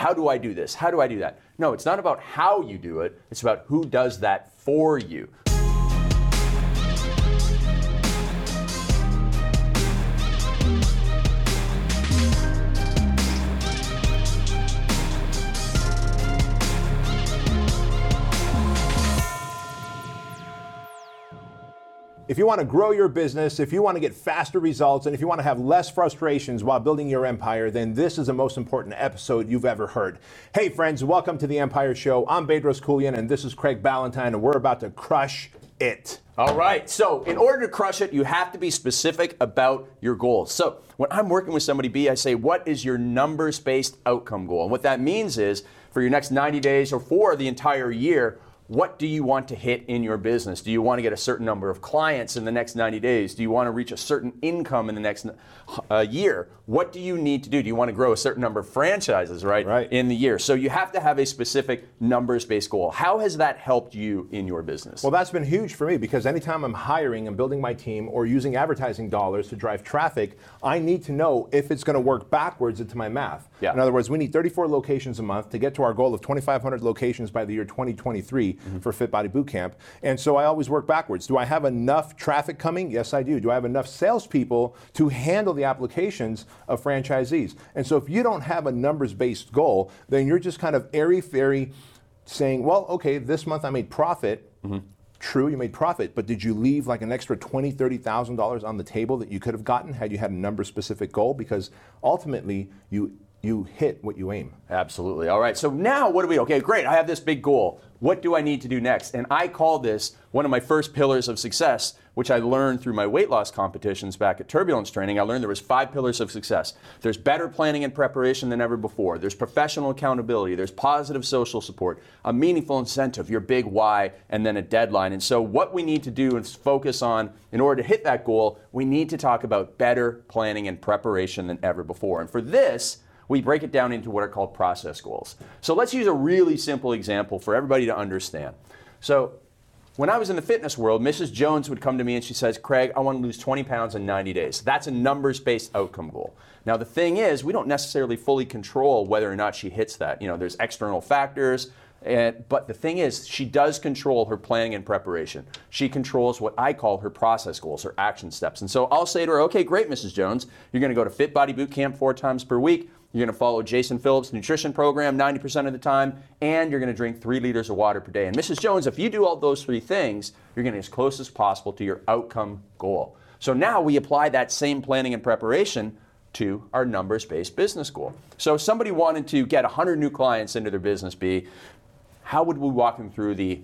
how do I do this? How do I do that? No, it's not about how you do it, it's about who does that for you. If you want to grow your business, if you want to get faster results, and if you want to have less frustrations while building your empire, then this is the most important episode you've ever heard. Hey, friends, welcome to the Empire Show. I'm Bedros Keuilian, and this is Craig Ballantyne, and we're about to crush it. All right. So, in order to crush it, you have to be specific about your goals. So, when I'm working with somebody B, I say, What is your numbers based outcome goal? And what that means is for your next 90 days or for the entire year, what do you want to hit in your business? Do you want to get a certain number of clients in the next 90 days? Do you want to reach a certain income in the next uh, year? What do you need to do? Do you want to grow a certain number of franchises, right, right. in the year? So you have to have a specific numbers-based goal. How has that helped you in your business? Well, that's been huge for me because anytime I'm hiring and building my team or using advertising dollars to drive traffic, I need to know if it's going to work backwards into my math. Yeah. In other words, we need 34 locations a month to get to our goal of 2,500 locations by the year 2023 mm-hmm. for Fit Body Bootcamp. And so I always work backwards. Do I have enough traffic coming? Yes, I do. Do I have enough salespeople to handle the applications of franchisees? And so if you don't have a numbers based goal, then you're just kind of airy fairy saying, well, okay, this month I made profit. Mm-hmm. True, you made profit, but did you leave like an extra twenty, thirty thousand dollars on the table that you could have gotten had you had a number specific goal? Because ultimately, you you hit what you aim. Absolutely. All right. So now what do we? Okay, great. I have this big goal. What do I need to do next? And I call this one of my first pillars of success, which I learned through my weight loss competitions back at Turbulence Training. I learned there was five pillars of success. There's better planning and preparation than ever before. There's professional accountability. There's positive social support, a meaningful incentive, your big why, and then a deadline. And so what we need to do is focus on in order to hit that goal, we need to talk about better planning and preparation than ever before. And for this, we break it down into what are called process goals. So let's use a really simple example for everybody to understand. So when I was in the fitness world, Mrs. Jones would come to me and she says, Craig, I want to lose 20 pounds in 90 days. That's a numbers based outcome goal. Now, the thing is, we don't necessarily fully control whether or not she hits that. You know, there's external factors. And, but the thing is, she does control her planning and preparation. She controls what I call her process goals, her action steps. And so I'll say to her, okay, great, Mrs. Jones, you're going to go to Fit Body Boot Camp four times per week. You're going to follow Jason Phillips' nutrition program 90% of the time, and you're going to drink three liters of water per day. And Mrs. Jones, if you do all those three things, you're getting as close as possible to your outcome goal. So now we apply that same planning and preparation to our numbers based business goal. So if somebody wanted to get 100 new clients into their business B, how would we walk them through the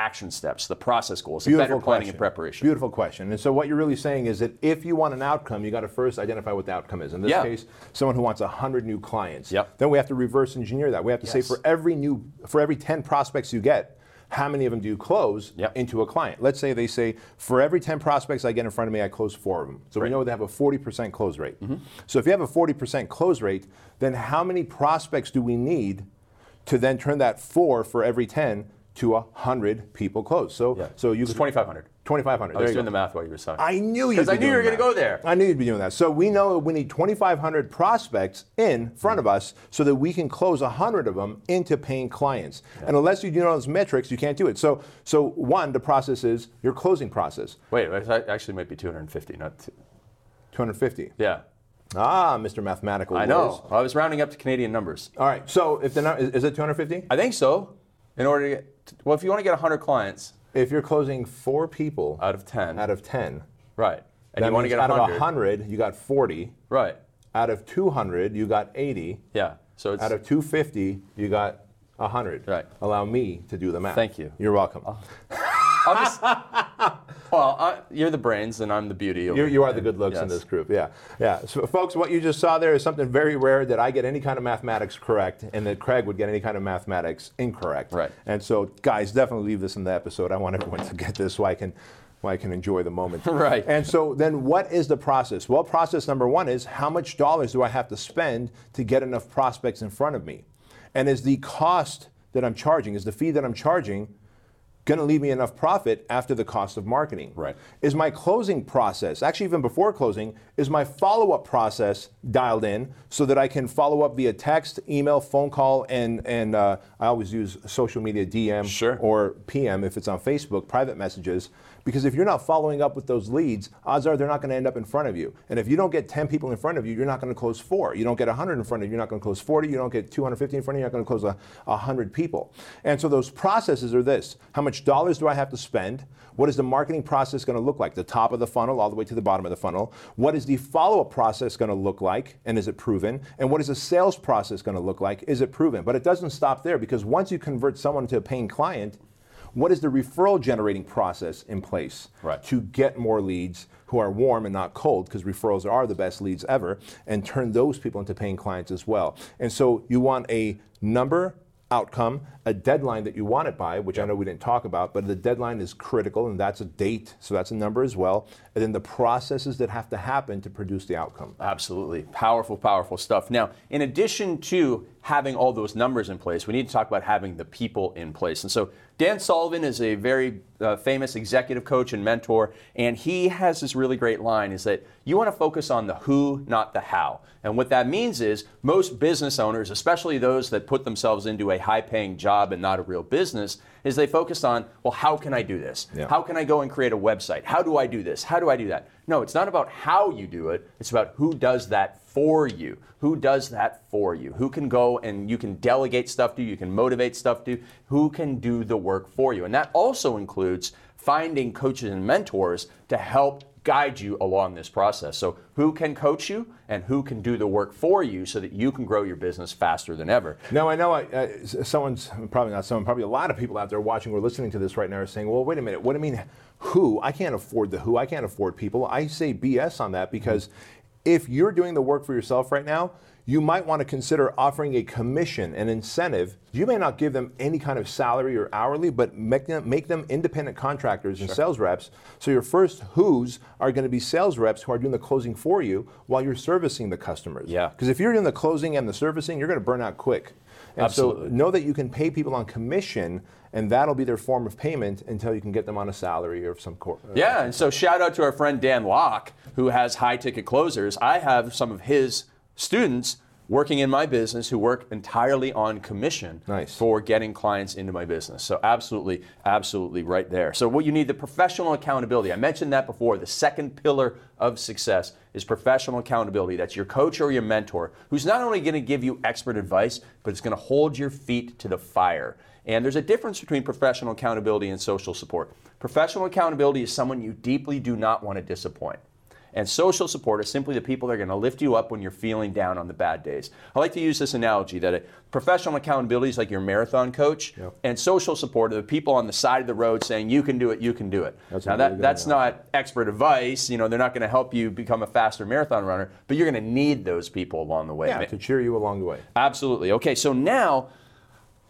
action steps, the process goals, the better planning question. and preparation. Beautiful question. And so what you're really saying is that if you want an outcome, you got to first identify what the outcome is. In this yeah. case, someone who wants 100 new clients. Yep. Then we have to reverse engineer that. We have to yes. say for every new for every 10 prospects you get, how many of them do you close yep. into a client? Let's say they say, for every 10 prospects I get in front of me, I close four of them. So right. we know they have a 40% close rate. Mm-hmm. So if you have a 40% close rate, then how many prospects do we need to then turn that four for every 10 to 100 people close. So, yeah. so you it's 2,500. 2,500. I was doing the math while you were talking. I knew you because I knew you were going to go there. I knew you'd be doing that. So we know we need 2,500 prospects in front of us so that we can close 100 of them into paying clients. Yeah. And unless you do those metrics, you can't do it. So, so one, the process is your closing process. Wait, it actually might be 250, not two. 250. Yeah. Ah, Mr. Mathematical. I know. I was rounding up to Canadian numbers. All right. So if the is, is it 250? I think so. In order to get well, if you want to get 100 clients, if you're closing four people out of 10, out of 10, right, and you want to get 100, out of 100, you got 40, right. Out of 200, you got 80. Yeah. So out of 250, you got 100. Right. Allow me to do the math. Thank you. You're welcome. I'll just, well, uh, you're the brains and I'm the beauty. You, you are the good looks yes. in this group. Yeah, yeah. So, folks, what you just saw there is something very rare that I get any kind of mathematics correct, and that Craig would get any kind of mathematics incorrect. Right. And so, guys, definitely leave this in the episode. I want everyone to get this so I can. I can enjoy the moment. right. And so then what is the process? Well, process number one is how much dollars do I have to spend to get enough prospects in front of me? And is the cost that I'm charging, is the fee that I'm charging going to leave me enough profit after the cost of marketing? Right. Is my closing process, actually, even before closing, is my follow up process dialed in so that I can follow up via text, email, phone call, and, and uh, I always use social media DM Sure. or PM if it's on Facebook, private messages. Because if you're not following up with those leads, odds are they're not going to end up in front of you. And if you don't get 10 people in front of you, you're not going to close four. You don't get 100 in front of you, you're not going to close 40. You don't get 250 in front of you, you're not going to close a, 100 people. And so those processes are this how much dollars do I have to spend? What is the marketing process going to look like? The top of the funnel all the way to the bottom of the funnel. What is the follow up process going to look like? And is it proven? And what is the sales process going to look like? Is it proven? But it doesn't stop there because once you convert someone to a paying client, what is the referral generating process in place Right. to get more leads who are warm and not cold because referrals are the best leads ever and turn those people into paying clients as well and so you want a number outcome a deadline that you want it by which i know we didn't talk about but the deadline is critical and that's a date so that's a number as well and then the processes that have to happen to produce the outcome Absolutely. Powerful, powerful stuff. Now, in addition to having all those numbers in place, we need to talk about having the people in place. And so, Dan Sullivan is a very uh, famous executive coach and mentor, and he has this really great line is that you want to focus on the who, not the how. And what that means is most business owners, especially those that put themselves into a high paying job and not a real business, is they focus on, well, how can I do this? Yeah. How can I go and create a website? How do I do this? How do I do that? No, it's not about how you do it. It's about who does that for you. Who does that for you? Who can go and you can delegate stuff to, you can motivate stuff to, who can do the work for you. And that also includes finding coaches and mentors to help guide you along this process. So, who can coach you and who can do the work for you so that you can grow your business faster than ever? Now I know I, someone's probably not someone, probably a lot of people out there watching or listening to this right now are saying, "Well, wait a minute. What do you mean who? I can't afford the who. I can't afford people." I say BS on that because if you're doing the work for yourself right now, you might want to consider offering a commission, an incentive. You may not give them any kind of salary or hourly, but make them make them independent contractors and sales reps. So your first who's are going to be sales reps who are doing the closing for you while you're servicing the customers. Yeah. Because if you're doing the closing and the servicing, you're going to burn out quick. And Absolutely. so know that you can pay people on commission, and that'll be their form of payment until you can get them on a salary or some cor- uh, Yeah, and so shout out to our friend Dan Locke, who has high ticket closers. I have some of his students working in my business who work entirely on commission Nice. for getting clients into my business. So absolutely, absolutely right there. So what you need the professional accountability. I mentioned that before. The second pillar of success is professional accountability. That's your coach or your mentor who's not only going to give you expert advice, but it's going to hold your feet to the fire. And there's a difference between professional accountability and social support. Professional accountability is someone you deeply do not want to disappoint. And social support is simply the people that are going to lift you up when you're feeling down on the bad days. I like to use this analogy that a professional accountability is like your marathon coach, Yep. and social support are the people on the side of the road saying, You can do it, you can do it. That's now, that, that's analogy. not expert advice. You know, they're not going to help you become a faster marathon runner, but you're going to need those people along the way. yeah, to cheer you along the way. Absolutely. Okay, so now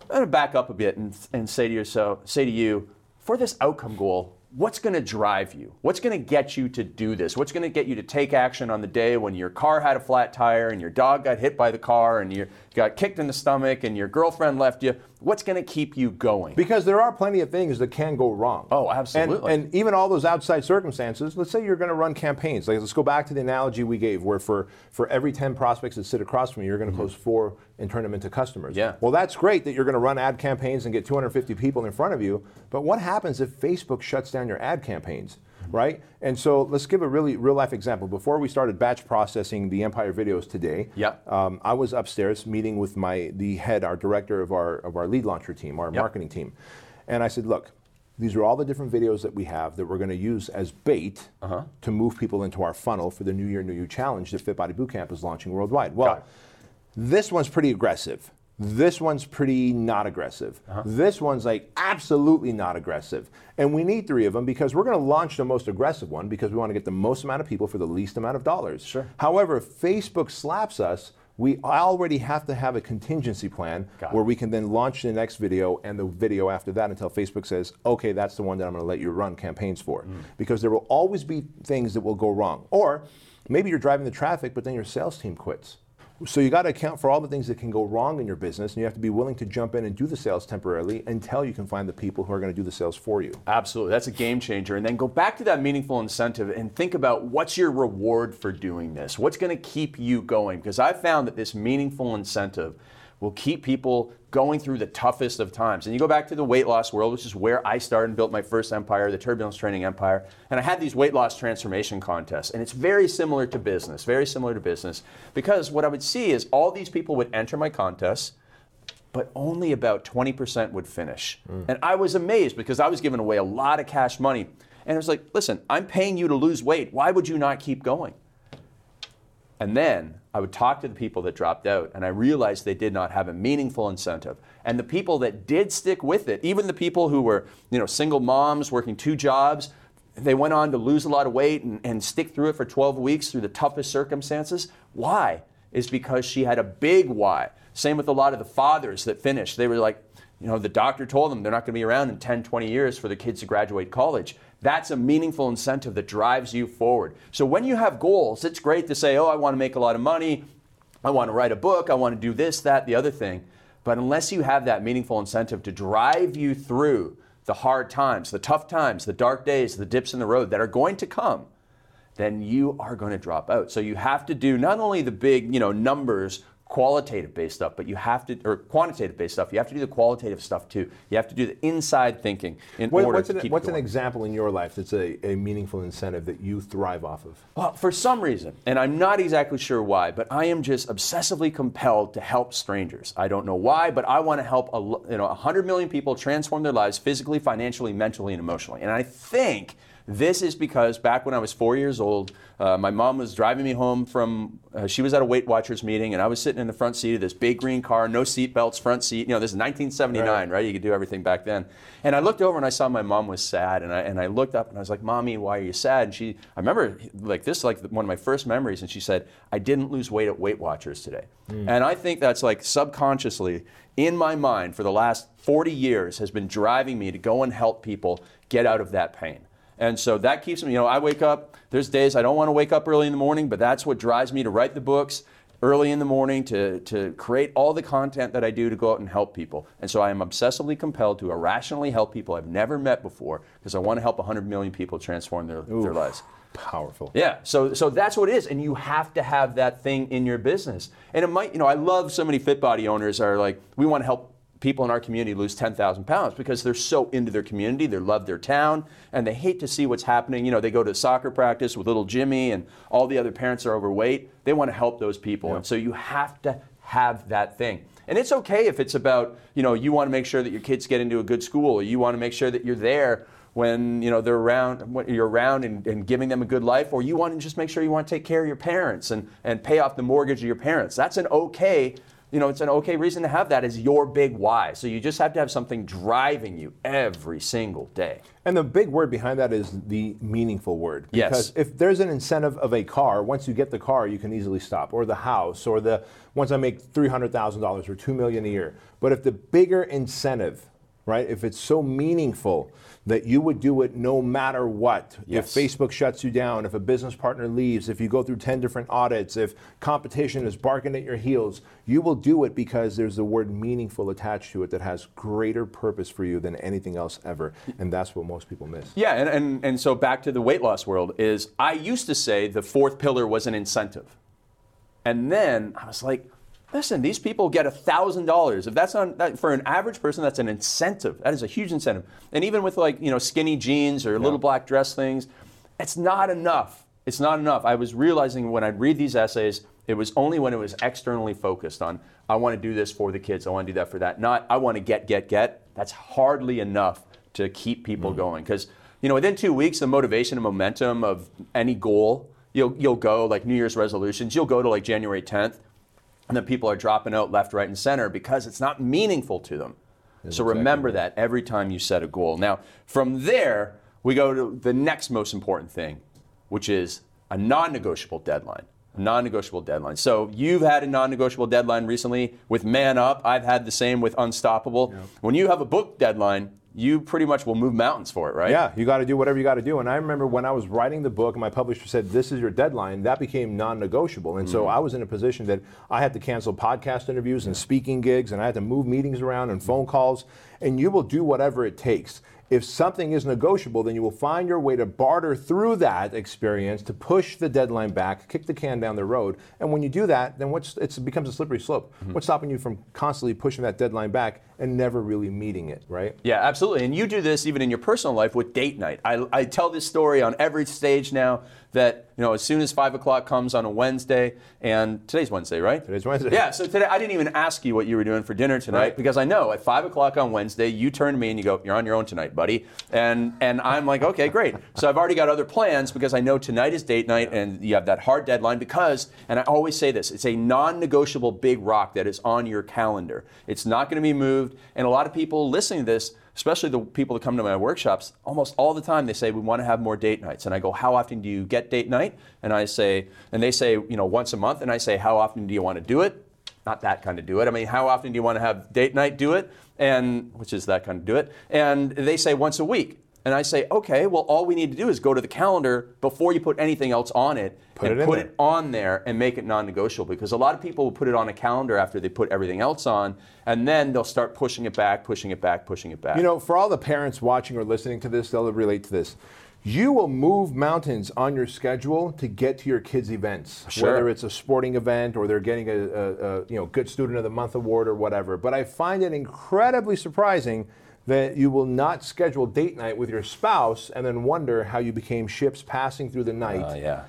I'm going to back up a bit and, and say to yourself, say to you, for this outcome goal, what's going to drive you? What's going to get you to do this? What's going to get you to take action on the day when your car had a flat tire and your dog got hit by the car and you got kicked in the stomach and your girlfriend left you? What's going to keep you going? Because there are plenty of things that can go wrong. Oh, absolutely. And, and even all those outside circumstances, let's say you're going to run campaigns. Like, let's go back to the analogy we gave where for, for every 10 prospects that sit across from you, you're going to close four and turn them into customers. Mm-hmm. Yeah. Well, that's great that you're going to run ad campaigns and get 250 people in front of you. But what happens if Facebook shuts down your ad campaigns? Right? And so let's give a really real life example. Before we started batch processing the Empire videos today, Yeah. um, I was upstairs meeting with my the head, our director of our of our lead launcher team, our Yep. marketing team, and I said, "Look, these are all the different videos that we have that we're going to use as bait Uh-huh. to move people into our funnel for the New Year, New You challenge that Fit Body Bootcamp is launching worldwide." Well, this one's pretty aggressive. This one's pretty not aggressive. Uh-huh. This one's like absolutely not aggressive. And we need three of them because we're going to launch the most aggressive one because we want to get the most amount of people for the least amount of dollars. Sure. However, if Facebook slaps us, we already have to have a contingency plan Got where it. we can then launch the next video and the video after that until Facebook says, okay, that's the one that I'm going to let you run campaigns for. Mm. Because there will always be things that will go wrong. Or maybe you're driving the traffic, but then your sales team quits. So you got to account for all the things that can go wrong in your business, and you have to be willing to jump in and do the sales temporarily until you can find the people who are going to do the sales for you. Absolutely. That's a game changer. And then go back to that meaningful incentive and think about what's your reward for doing this? What's going to keep you going? Because I've found that this meaningful incentive will keep people going through the toughest of times. And you go back to the weight loss world, which is where I started and built my first empire, the turbulence training empire. And I had these weight loss transformation contests. And it's very similar to business, very similar to business. Because what I would see is all these people would enter my contests, but only about 20% would finish. Mm. And I was amazed because I was giving away a lot of cash money. And it was like, listen, I'm paying you to lose weight. Why would you not keep going? And then I would talk to the people that dropped out, and I realized they did not have a meaningful incentive. And the people that did stick with it, even the people who were, you know, single moms working two jobs, they went on to lose a lot of weight and, and stick through it for 12 weeks through the toughest circumstances. Why? Is because she had a big why. Same with a lot of the fathers that finished. They were like, you know, the doctor told them they're not going to be around in 10, 20 years for the kids to graduate college. That's a meaningful incentive that drives you forward. So when you have goals, it's great to say, oh, I want to make a lot of money. I want to write a book. I want to do this, that, the other thing. But unless you have that meaningful incentive to drive you through the hard times, the tough times, the dark days, the dips in the road that are going to come, then you are going to drop out. So you have to do not only the big, you know, numbers qualitative based stuff, but you have to, or quantitative based stuff, you have to do the qualitative stuff too. You have to do the inside thinking in what, order what's to an, keep What's going. an example in your life that's a, a meaningful incentive that you thrive off of? Well, for some reason, and I'm not exactly sure why, but I am just obsessively compelled to help strangers. I don't know why, but I want to help a, you know 100 million people transform their lives physically, financially, mentally, and emotionally. And I think this is because back when I was four years old, uh, my mom was driving me home from, uh, she was at a Weight Watchers meeting, and I was sitting in the front seat of this big green car, no seat belts, front seat. You know, this is 1979, right. right? You could do everything back then. And I looked over and I saw my mom was sad, and I, and I looked up and I was like, Mommy, why are you sad? And she, I remember, like, this like one of my first memories, and she said, I didn't lose weight at Weight Watchers today. Mm. And I think that's like subconsciously in my mind for the last 40 years has been driving me to go and help people get out of that pain. And so that keeps me, you know, I wake up, there's days I don't want to wake up early in the morning, but that's what drives me to write the books early in the morning to, to create all the content that I do to go out and help people. And so I am obsessively compelled to irrationally help people I've never met before because I want to help 100 million people transform their, their lives. Powerful. Yeah, so so that's what it is, and you have to have that thing in your business. And it might, you know, I love so many fit body owners are like, we want to help people in our community lose 10,000 pounds because they're so into their community, they love their town, and they hate to see what's happening. You know, they go to soccer practice with little Jimmy and all the other parents are overweight. They want to help those people. And so you have to have that thing. And it's okay if it's about, you know, you want to make sure that your kids get into a good school, or you want to make sure that you're there when you know they're around when you're around and, and, giving them a good life or you want to just make sure you want to take care of your parents and, and pay off the mortgage of your parents that's an okay you know, it's an okay reason to have that as your big why. So you just have to have something driving you every single day. And the big word behind that is the meaningful word. Because yes. if there's an incentive of a car, once you get the car, you can easily stop, or the house, or the once I make three hundred thousand dollars or two million a year. But if the bigger incentive, right, if it's so meaningful that you would do it no matter what. Yes. If Facebook shuts you down, if a business partner leaves, if you go through 10 different audits, if competition is barking at your heels, you will do it because there's the word meaningful attached to it that has greater purpose for you than anything else ever. And that's what most people miss. Yeah, and, and, and so back to the weight loss world is I used to say the fourth pillar was an incentive. And then I was like, Listen, these people get $1,000. If that's on, that, for an average person, that's an incentive. That is a huge incentive. And even with like, you know, skinny jeans or yeah. little black dress things, it's not enough. It's not enough. I was realizing when I'd read these essays, it was only when it was externally focused on, I want to do this for the kids, I want to do that for that. Not, I want to get, get, get. That's hardly enough to keep people mm-hmm. going. Because, you know, within two weeks, the motivation and momentum of any goal, you'll, you'll go like New Year's resolutions, you'll go to like January 10th and then people are dropping out left, right, and center because it's not meaningful to them. That's so remember that every time you set a goal. Now, from there, we go to the next most important thing, which is a non negotiable deadline. Non negotiable deadline. So you've had a non negotiable deadline recently with Man Up. I've had the same with Unstoppable. When you have a book deadline, you pretty much will move mountains for it, right? Yeah, you got to do whatever you got to do. And I remember when I was writing the book and my publisher said, This is your deadline, that became non negotiable. And so mm-hmm. I was in a position that I had to cancel podcast interviews and speaking gigs, and I had to move meetings around and phone calls. And you will do whatever it takes. If something is negotiable, then you will find your way to barter through that experience to push the deadline back, kick the can down the road. And when you do that, then what's it becomes a slippery slope. Mm-hmm. What's stopping you from constantly pushing that deadline back and never really meeting it, right? Yeah, absolutely. And you do this even in your personal life with date night. I, I tell this story on every stage now that you know as soon as five o'clock comes on a Wednesday, and today's Wednesday, right? Today's Wednesday. Yeah. So today I didn't even ask you what you were doing for dinner tonight Right. because I know at five o'clock on Wednesday you turn to me and you go, "You're on your own tonight, buddy," and and I'm like, "Okay, great." So I've already got other plans because I know tonight is date night and you have that hard deadline because, and I always say this, it's a non-negotiable big rock that is on your calendar. It's not going to be moved, and a lot of people listening to this especially the people that come to my workshops, almost all the time they say we want to have more date nights. And I go, how often do you get date night? And I say, and they say, you know, once a month. And I say, how often do you want to do it? Not that kind of do it. I mean, how often do you want to have date night? Do it, and which is that kind of do it. And they say once a week. And I say, okay, well, all we need to do is go to the calendar before you put anything else on it Put and it put there. it on there and make it non-negotiable because a lot of people will put it on a calendar after they put everything else on and then they'll start pushing it back pushing it back pushing it back You know, for all the parents watching or listening to this, they'll relate to this. You will move mountains on your schedule to get to your kids' events, Sure. whether it's a sporting event or they're getting a, a, a you know good student of the month award or whatever. But I find it incredibly surprising that you will not schedule date night with your spouse and then wonder how you became ships passing through the night. Uh, yeah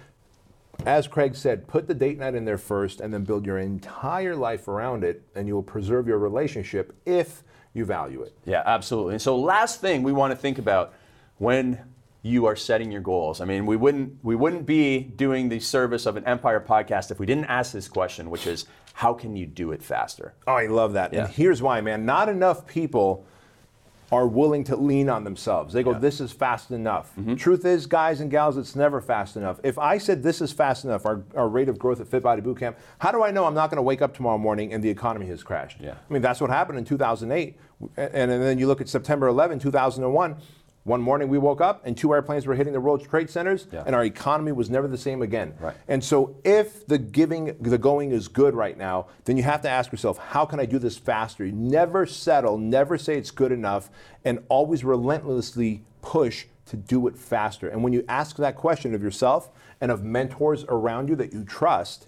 As Craig said, put the date night in there first and then build your entire life around it, and you will preserve your relationship if you value it. Yeah, absolutely. And so, last thing we want to think about when you are setting your goals. I mean, we wouldn't we wouldn't be doing the service of an Empire podcast if we didn't ask this question, which is how can you do it faster? Oh, I love that. Yeah. And here's why, man. Not enough people are willing to lean on themselves. They go, Yeah. Mm-hmm. this is fast enough. Truth is, guys and gals, it's never fast enough. If I said this is fast enough, our, our rate of growth at Fit Body Bootcamp, how do I know I'm not going to wake up tomorrow morning and the economy has crashed? Yeah. I mean, that's what happened in 2008. And, and then you look at September 11, 2001. One morning we woke up and two airplanes were hitting the World Trade Centers, Yeah. and our economy was never the same again. Right. And so, if the giving, the going is good right now, then you have to ask yourself, how can I do this faster? You never settle, never say it's good enough, and always relentlessly push to do it faster. And when you ask that question of yourself and of mentors around you that you trust,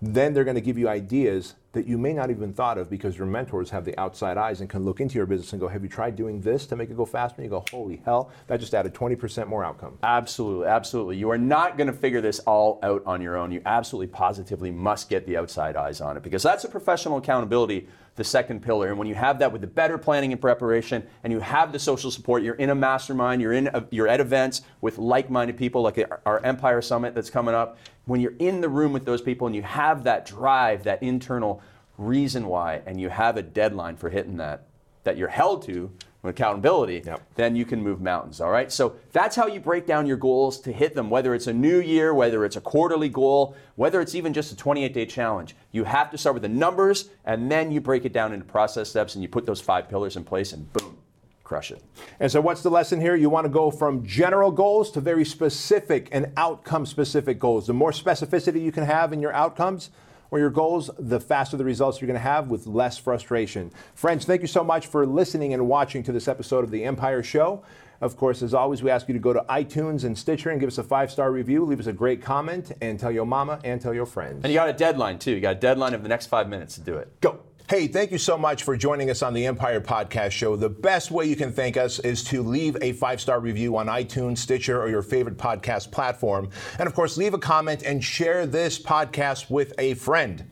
then they're going to give you ideas that you may not even thought of because your mentors have the outside eyes and can look into your business and go, Have you tried doing this to make it go faster? And you go, Holy hell, that just added 20% more outcome. Absolutely, absolutely. You are not going to figure this all out on your own. You absolutely positively must get the outside eyes on it because that's a professional accountability, the second pillar. And when you have that with the better planning and preparation and you have the social support, you're in a mastermind, you're in a, you're at events with like-minded people like our Empire Summit that's coming up. When you're in the room with those people and you have that drive, that internal reason why and you have a deadline for hitting that that you're held to with accountability, Yep. then you can move mountains. All right. So that's how you break down your goals to hit them, whether it's a new year, whether it's a quarterly goal, whether it's even just a 28 day challenge. You have to start with the numbers and then you break it down into process steps and you put those five pillars in place and boom, crush it. And so, what's the lesson here? You want to go from general goals to very specific and outcome specific goals. The more specificity you can have in your outcomes or your goals, the faster the results you're going to have with less frustration. Friends, thank you so much for listening and watching to this episode of The Empire Show. Of course, as always, we ask you to go to iTunes and Stitcher and give us a five star review, leave us a great comment, and tell your mama and tell your friends. And you got a deadline too. You got a deadline of the next five minutes to do it. Go. Hey, thank you so much for joining us on the Empire Podcast Show. The best way you can thank us is to leave a five star review on iTunes, Stitcher, or your favorite podcast platform. And of course, leave a comment and share this podcast with a friend.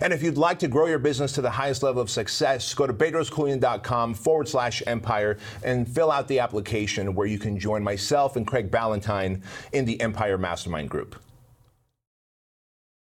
And if you'd like to grow your business to the highest level of success, go to bedroskeuilian.com forward slash empire and fill out the application where you can join myself and Craig Ballantyne in the Empire Mastermind Group.